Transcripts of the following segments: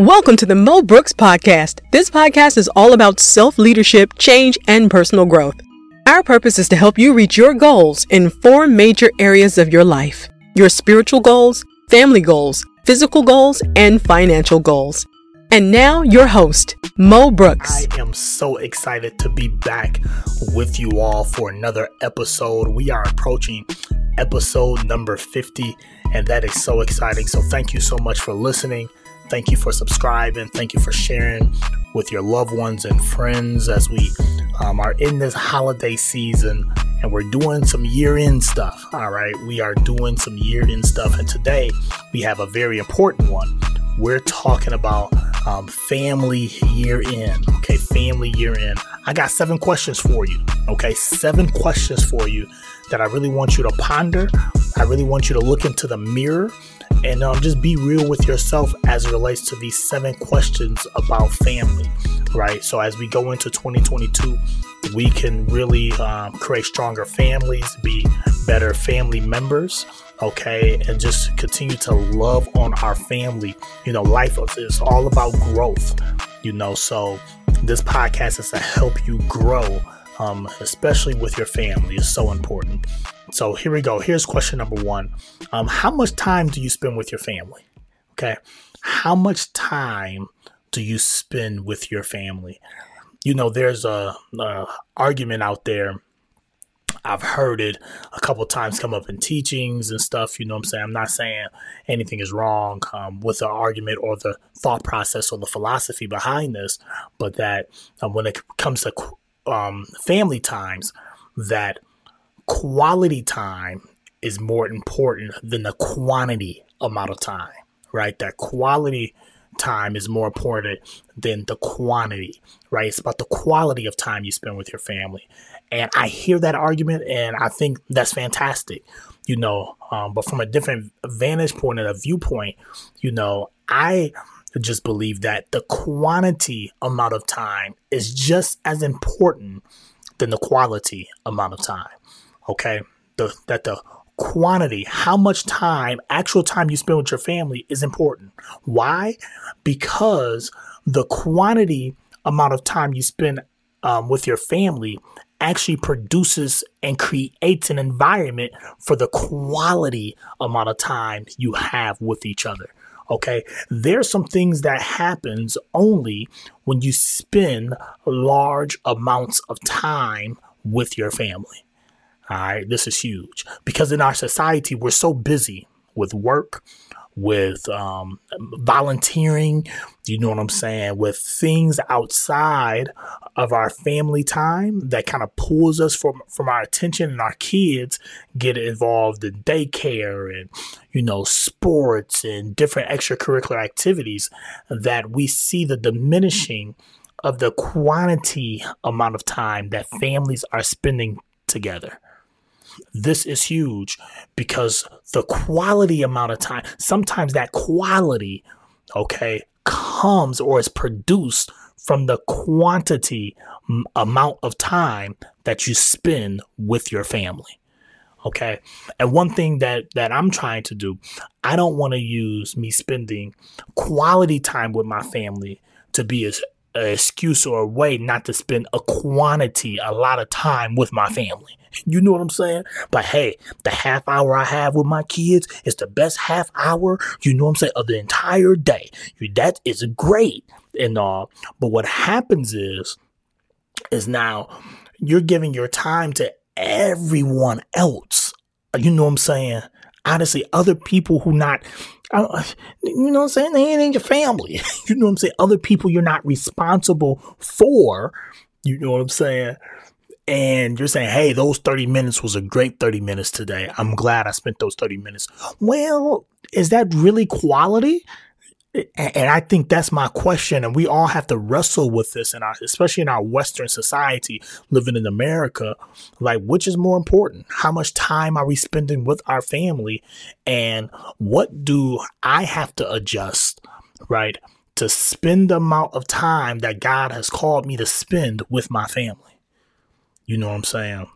Welcome to the Mo Brooks Podcast. This podcast is all about self leadership, change, and personal growth. Our purpose is to help you reach your goals in four major areas of your life your spiritual goals, family goals, physical goals, and financial goals. And now, your host, Mo Brooks. I am so excited to be back with you all for another episode. We are approaching episode number 50, and that is so exciting. So, thank you so much for listening. Thank you for subscribing. Thank you for sharing with your loved ones and friends as we um, are in this holiday season and we're doing some year end stuff. All right. We are doing some year end stuff. And today we have a very important one. We're talking about um, family year end. Okay. Family year end. I got seven questions for you. Okay. Seven questions for you that I really want you to ponder. I really want you to look into the mirror and um, just be real with yourself as it relates to these seven questions about family, right? So as we go into 2022, we can really um, create stronger families, be better family members, okay, and just continue to love on our family. You know, life is all about growth, you know, so this podcast is to help you grow. Um, especially with your family, is so important. So here we go. Here's question number one um, How much time do you spend with your family? Okay. How much time do you spend with your family? You know, there's a, a argument out there. I've heard it a couple times come up in teachings and stuff. You know what I'm saying? I'm not saying anything is wrong um, with the argument or the thought process or the philosophy behind this, but that um, when it comes to um, family times, that quality time is more important than the quantity amount of time, right? That quality time is more important than the quantity, right? It's about the quality of time you spend with your family. And I hear that argument and I think that's fantastic, you know. Um, but from a different vantage point and a viewpoint, you know, I just believe that the quantity amount of time is just as important than the quality amount of time okay? The that the quantity how much time actual time you spend with your family is important. Why? Because the quantity amount of time you spend um, with your family actually produces and creates an environment for the quality amount of time you have with each other okay? There's some things that happens only when you spend large amounts of time with your family all right, this is huge because in our society, we're so busy with work, with um, volunteering, you know what I'm saying, with things outside of our family time that kind of pulls us from, from our attention and our kids get involved in daycare and, you know, sports and different extracurricular activities that we see the diminishing of the quantity amount of time that families are spending together. This is huge because the quality amount of time, sometimes that quality, okay, comes or is produced from the quantity m- amount of time that you spend with your family. Okay. And one thing that, that I'm trying to do, I don't want to use me spending quality time with my family to be as an excuse or a way not to spend a quantity, a lot of time with my family. You know what I'm saying? But hey, the half hour I have with my kids is the best half hour, you know what I'm saying, of the entire day. That is great and all. But what happens is, is now you're giving your time to everyone else. You know what I'm saying? Honestly, other people who not you know what I'm saying? They ain't your family. you know what I'm saying? Other people you're not responsible for. You know what I'm saying? And you're saying, hey, those 30 minutes was a great 30 minutes today. I'm glad I spent those 30 minutes. Well, is that really quality? And I think that's my question, and we all have to wrestle with this, and especially in our Western society, living in America, like which is more important? How much time are we spending with our family, and what do I have to adjust, right, to spend the amount of time that God has called me to spend with my family? You know what I'm saying?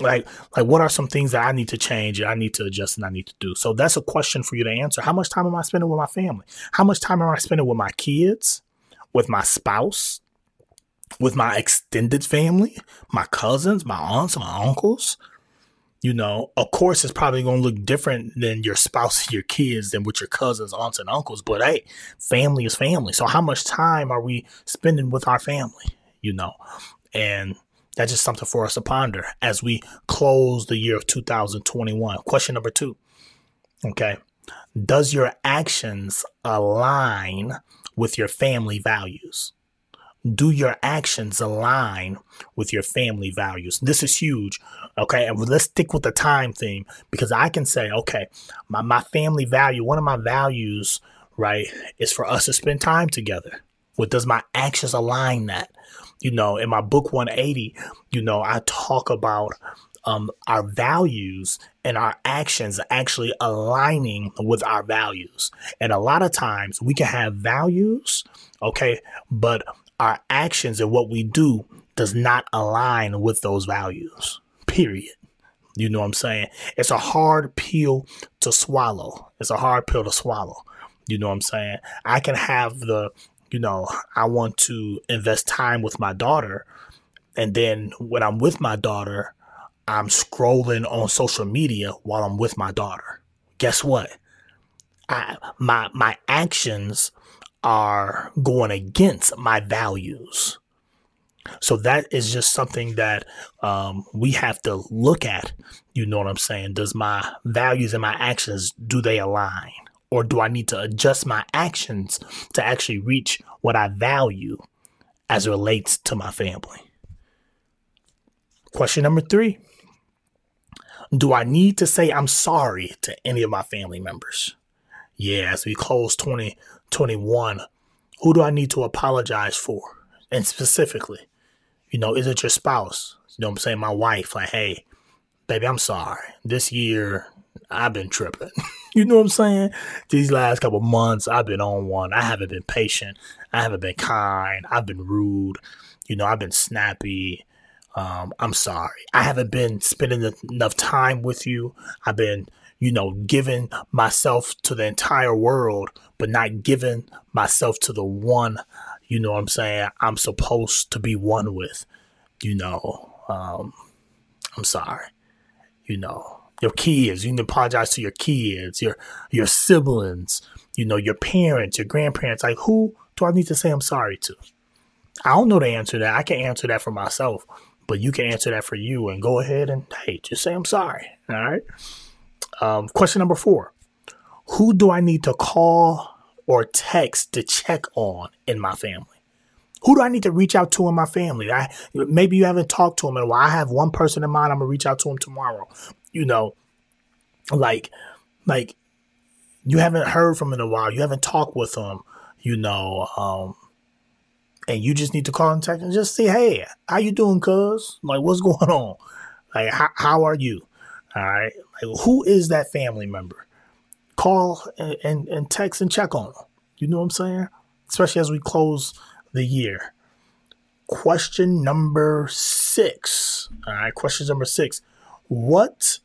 Like, like what are some things that I need to change, and I need to adjust, and I need to do? So that's a question for you to answer. How much time am I spending with my family? How much time am I spending with my kids, with my spouse, with my extended family, my cousins, my aunts, my uncles? You know, of course, it's probably going to look different than your spouse, your kids, than with your cousins, aunts, and uncles. But hey, family is family. So, how much time are we spending with our family? You know, and that's just something for us to ponder as we close the year of 2021. Question number two. Okay. Does your actions align with your family values? Do your actions align with your family values? This is huge. Okay. And let's stick with the time theme because I can say, okay, my, my family value, one of my values, right, is for us to spend time together. What does my actions align that? You know, in my book 180, you know, I talk about um, our values and our actions actually aligning with our values. And a lot of times we can have values, okay, but our actions and what we do does not align with those values, period. You know what I'm saying? It's a hard pill to swallow. It's a hard pill to swallow. You know what I'm saying? I can have the you know, I want to invest time with my daughter. And then when I'm with my daughter, I'm scrolling on social media while I'm with my daughter. Guess what? I, my my actions are going against my values. So that is just something that um, we have to look at. You know what I'm saying? Does my values and my actions do they align? Or do I need to adjust my actions to actually reach what I value as relates to my family? Question number three Do I need to say I'm sorry to any of my family members? Yeah, as we close 2021, who do I need to apologize for? And specifically, you know, is it your spouse? You know I'm saying? My wife, like, hey, baby, I'm sorry. This year, I've been tripping. you know what I'm saying? These last couple months, I've been on one. I haven't been patient. I haven't been kind. I've been rude. You know, I've been snappy. Um, I'm sorry. I haven't been spending enough time with you. I've been, you know, giving myself to the entire world, but not giving myself to the one, you know what I'm saying, I'm supposed to be one with. You know, um, I'm sorry. You know, your kids. You need to apologize to your kids, your your siblings, you know, your parents, your grandparents. Like who do I need to say I'm sorry to? I don't know the answer to that. I can answer that for myself, but you can answer that for you and go ahead and hey, just say I'm sorry. All right. Um, question number four. Who do I need to call or text to check on in my family? Who do I need to reach out to in my family? I maybe you haven't talked to them in a while. I have one person in mind. I'm gonna reach out to him tomorrow you know, like, like you haven't heard from in a while. You haven't talked with them. you know, um, and you just need to call and text and just say, hey, how you doing, cuz? Like, what's going on? Like, how, how are you? All right. Like, who is that family member? Call and, and, and text and check on them. You know what I'm saying? Especially as we close the year. Question number six. All right. Question number six. What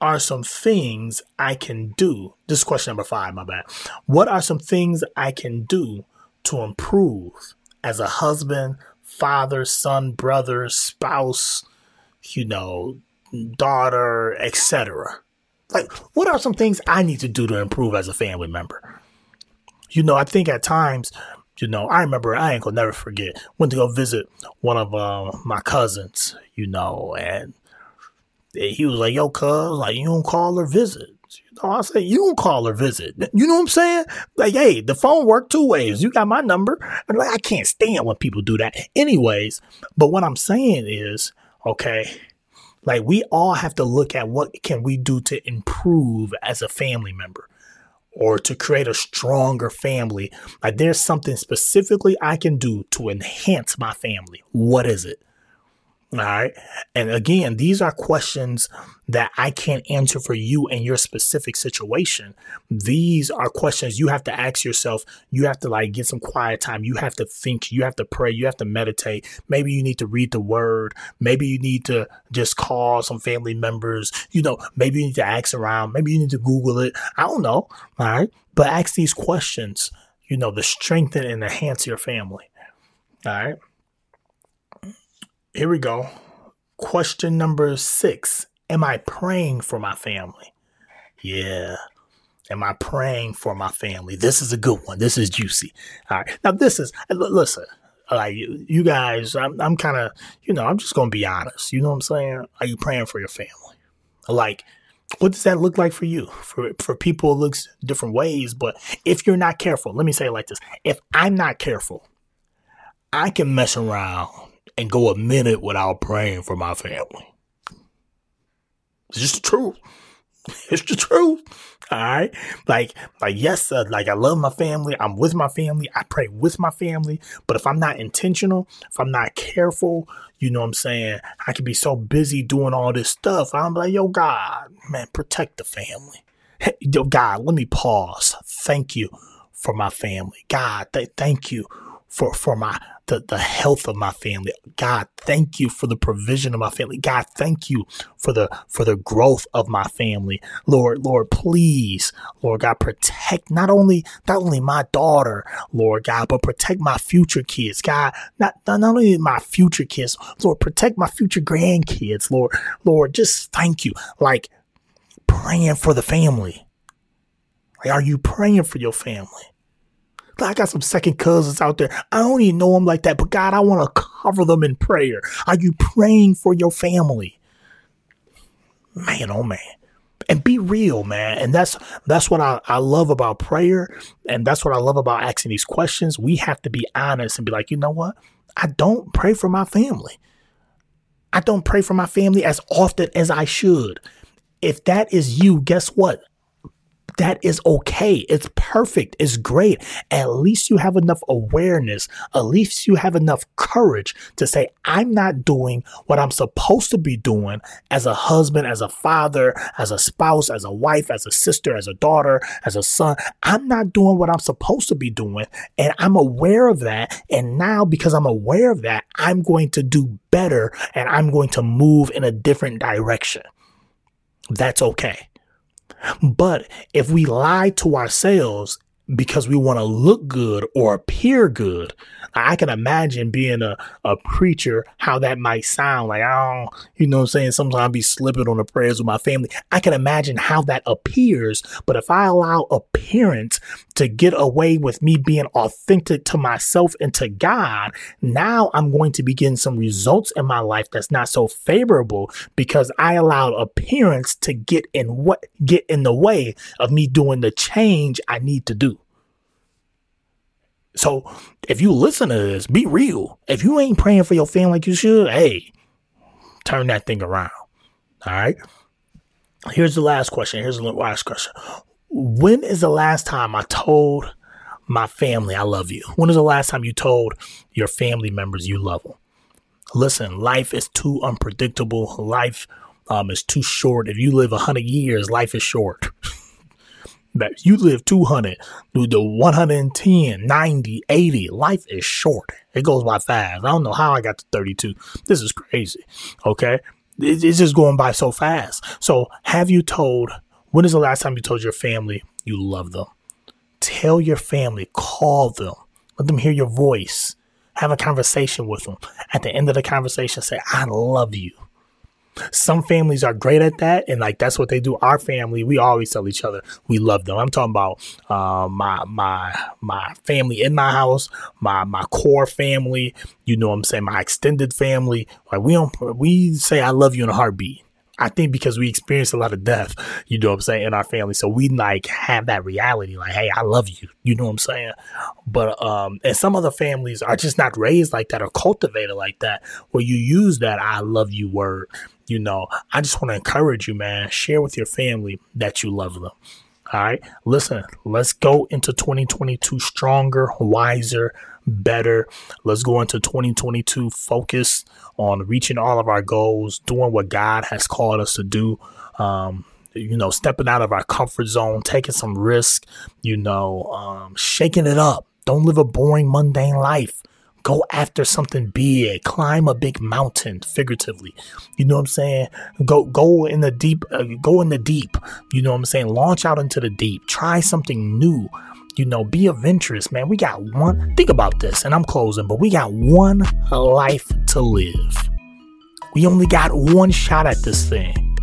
are some things I can do? This is question number five, my bad. What are some things I can do to improve as a husband, father, son, brother, spouse, you know, daughter, etc.? Like, what are some things I need to do to improve as a family member? You know, I think at times, you know, I remember I ain't gonna never forget went to go visit one of uh, my cousins, you know, and he was like, yo, cuz, like, you don't call or visit. You know, I said, you don't call or visit. You know what I'm saying? Like, hey, the phone worked two ways. You got my number. And like, I can't stand when people do that. Anyways, but what I'm saying is, okay, like we all have to look at what can we do to improve as a family member or to create a stronger family. Like there's something specifically I can do to enhance my family. What is it? All right. And again, these are questions that I can't answer for you in your specific situation. These are questions you have to ask yourself. You have to like get some quiet time. You have to think. You have to pray. You have to meditate. Maybe you need to read the word. Maybe you need to just call some family members. You know, maybe you need to ask around. Maybe you need to Google it. I don't know. All right. But ask these questions, you know, to strengthen and enhance your family. All right. Here we go. Question number six Am I praying for my family? Yeah. Am I praying for my family? This is a good one. This is juicy. All right. Now, this is, listen, like you guys, I'm, I'm kind of, you know, I'm just going to be honest. You know what I'm saying? Are you praying for your family? Like, what does that look like for you? For for people, it looks different ways. But if you're not careful, let me say it like this: If I'm not careful, I can mess around and go a minute without praying for my family. It's just the truth. It's the truth. All right. Like, like, yes, like I love my family. I'm with my family. I pray with my family. But if I'm not intentional, if I'm not careful, you know what I'm saying? I can be so busy doing all this stuff. I'm like, yo, God, man, protect the family. Hey, yo, God, let me pause. Thank you for my family. God, th- thank you for, for my the, the health of my family. God, thank you for the provision of my family. God, thank you for the for the growth of my family. Lord, Lord, please, Lord God, protect not only not only my daughter, Lord God, but protect my future kids. God, not, not only my future kids, Lord, protect my future grandkids. Lord, Lord, just thank you. Like praying for the family. Like, are you praying for your family? I got some second cousins out there. I don't even know them like that, but God, I want to cover them in prayer. Are you praying for your family? Man, oh man. And be real, man. And that's that's what I, I love about prayer. And that's what I love about asking these questions. We have to be honest and be like, you know what? I don't pray for my family. I don't pray for my family as often as I should. If that is you, guess what? That is okay. It's perfect. It's great. At least you have enough awareness. At least you have enough courage to say, I'm not doing what I'm supposed to be doing as a husband, as a father, as a spouse, as a wife, as a sister, as a daughter, as a son. I'm not doing what I'm supposed to be doing. And I'm aware of that. And now because I'm aware of that, I'm going to do better and I'm going to move in a different direction. That's okay. But if we lie to ourselves because we want to look good or appear good. I can imagine being a, a preacher, how that might sound. Like, oh, you know what I'm saying? Sometimes I'll be slipping on the prayers with my family. I can imagine how that appears. But if I allow appearance to get away with me being authentic to myself and to God, now I'm going to begin some results in my life that's not so favorable because I allowed appearance to get in what get in the way of me doing the change I need to do. So if you listen to this, be real. If you ain't praying for your family like you should, hey, turn that thing around. All right. Here's the last question. Here's the last question. When is the last time I told my family I love you? When is the last time you told your family members you love them? Listen, life is too unpredictable. Life um, is too short. If you live 100 years, life is short. that you live 200 to the 110, 90, 80. Life is short. It goes by fast. I don't know how I got to 32. This is crazy. Okay. It's just going by so fast. So have you told, when is the last time you told your family you love them? Tell your family, call them, let them hear your voice, have a conversation with them. At the end of the conversation, say, I love you. Some families are great at that, and like that's what they do. Our family, we always tell each other we love them. I'm talking about uh, my my my family in my house, my my core family. You know, what I'm saying my extended family. Like we don't we say I love you in a heartbeat. I think because we experience a lot of death, you know what I'm saying, in our family. So we like have that reality, like, hey, I love you. You know what I'm saying? But um, and some other families are just not raised like that or cultivated like that, where you use that I love you word you know, I just want to encourage you, man. Share with your family that you love them. All right. Listen, let's go into 2022 stronger, wiser, better. Let's go into 2022 focused on reaching all of our goals, doing what God has called us to do. Um, you know, stepping out of our comfort zone, taking some risk, you know, um, shaking it up. Don't live a boring, mundane life. Go after something big. Climb a big mountain, figuratively. You know what I'm saying? Go go in the deep. Uh, go in the deep. You know what I'm saying? Launch out into the deep. Try something new. You know, be adventurous, man. We got one. Think about this, and I'm closing, but we got one life to live. We only got one shot at this thing.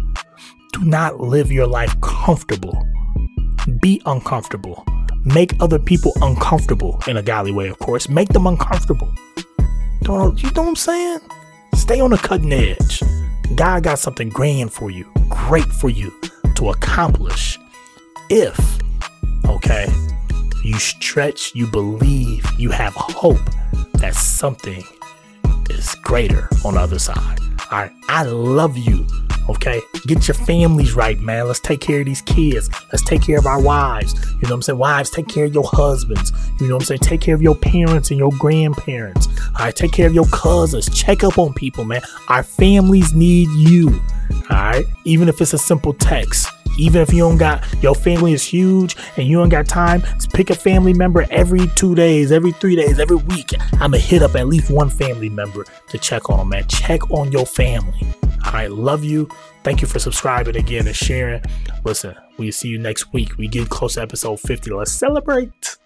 Do not live your life comfortable. Be uncomfortable. Make other people uncomfortable in a godly way, of course. Make them uncomfortable. Don't you know what I'm saying? Stay on the cutting edge. God got something grand for you, great for you to accomplish. If, okay, you stretch, you believe, you have hope that something is greater on the other side. All right, I love you. Okay, get your families right, man. Let's take care of these kids. Let's take care of our wives. You know what I'm saying? Wives, take care of your husbands. You know what I'm saying? Take care of your parents and your grandparents. All right, take care of your cousins. Check up on people, man. Our families need you. All right, even if it's a simple text. Even if you don't got your family is huge and you don't got time, pick a family member every two days, every three days, every week. I'ma hit up at least one family member to check on them, man. Check on your family. All right, love you. Thank you for subscribing again and sharing. Listen, we see you next week. We get close to episode 50. Let's celebrate.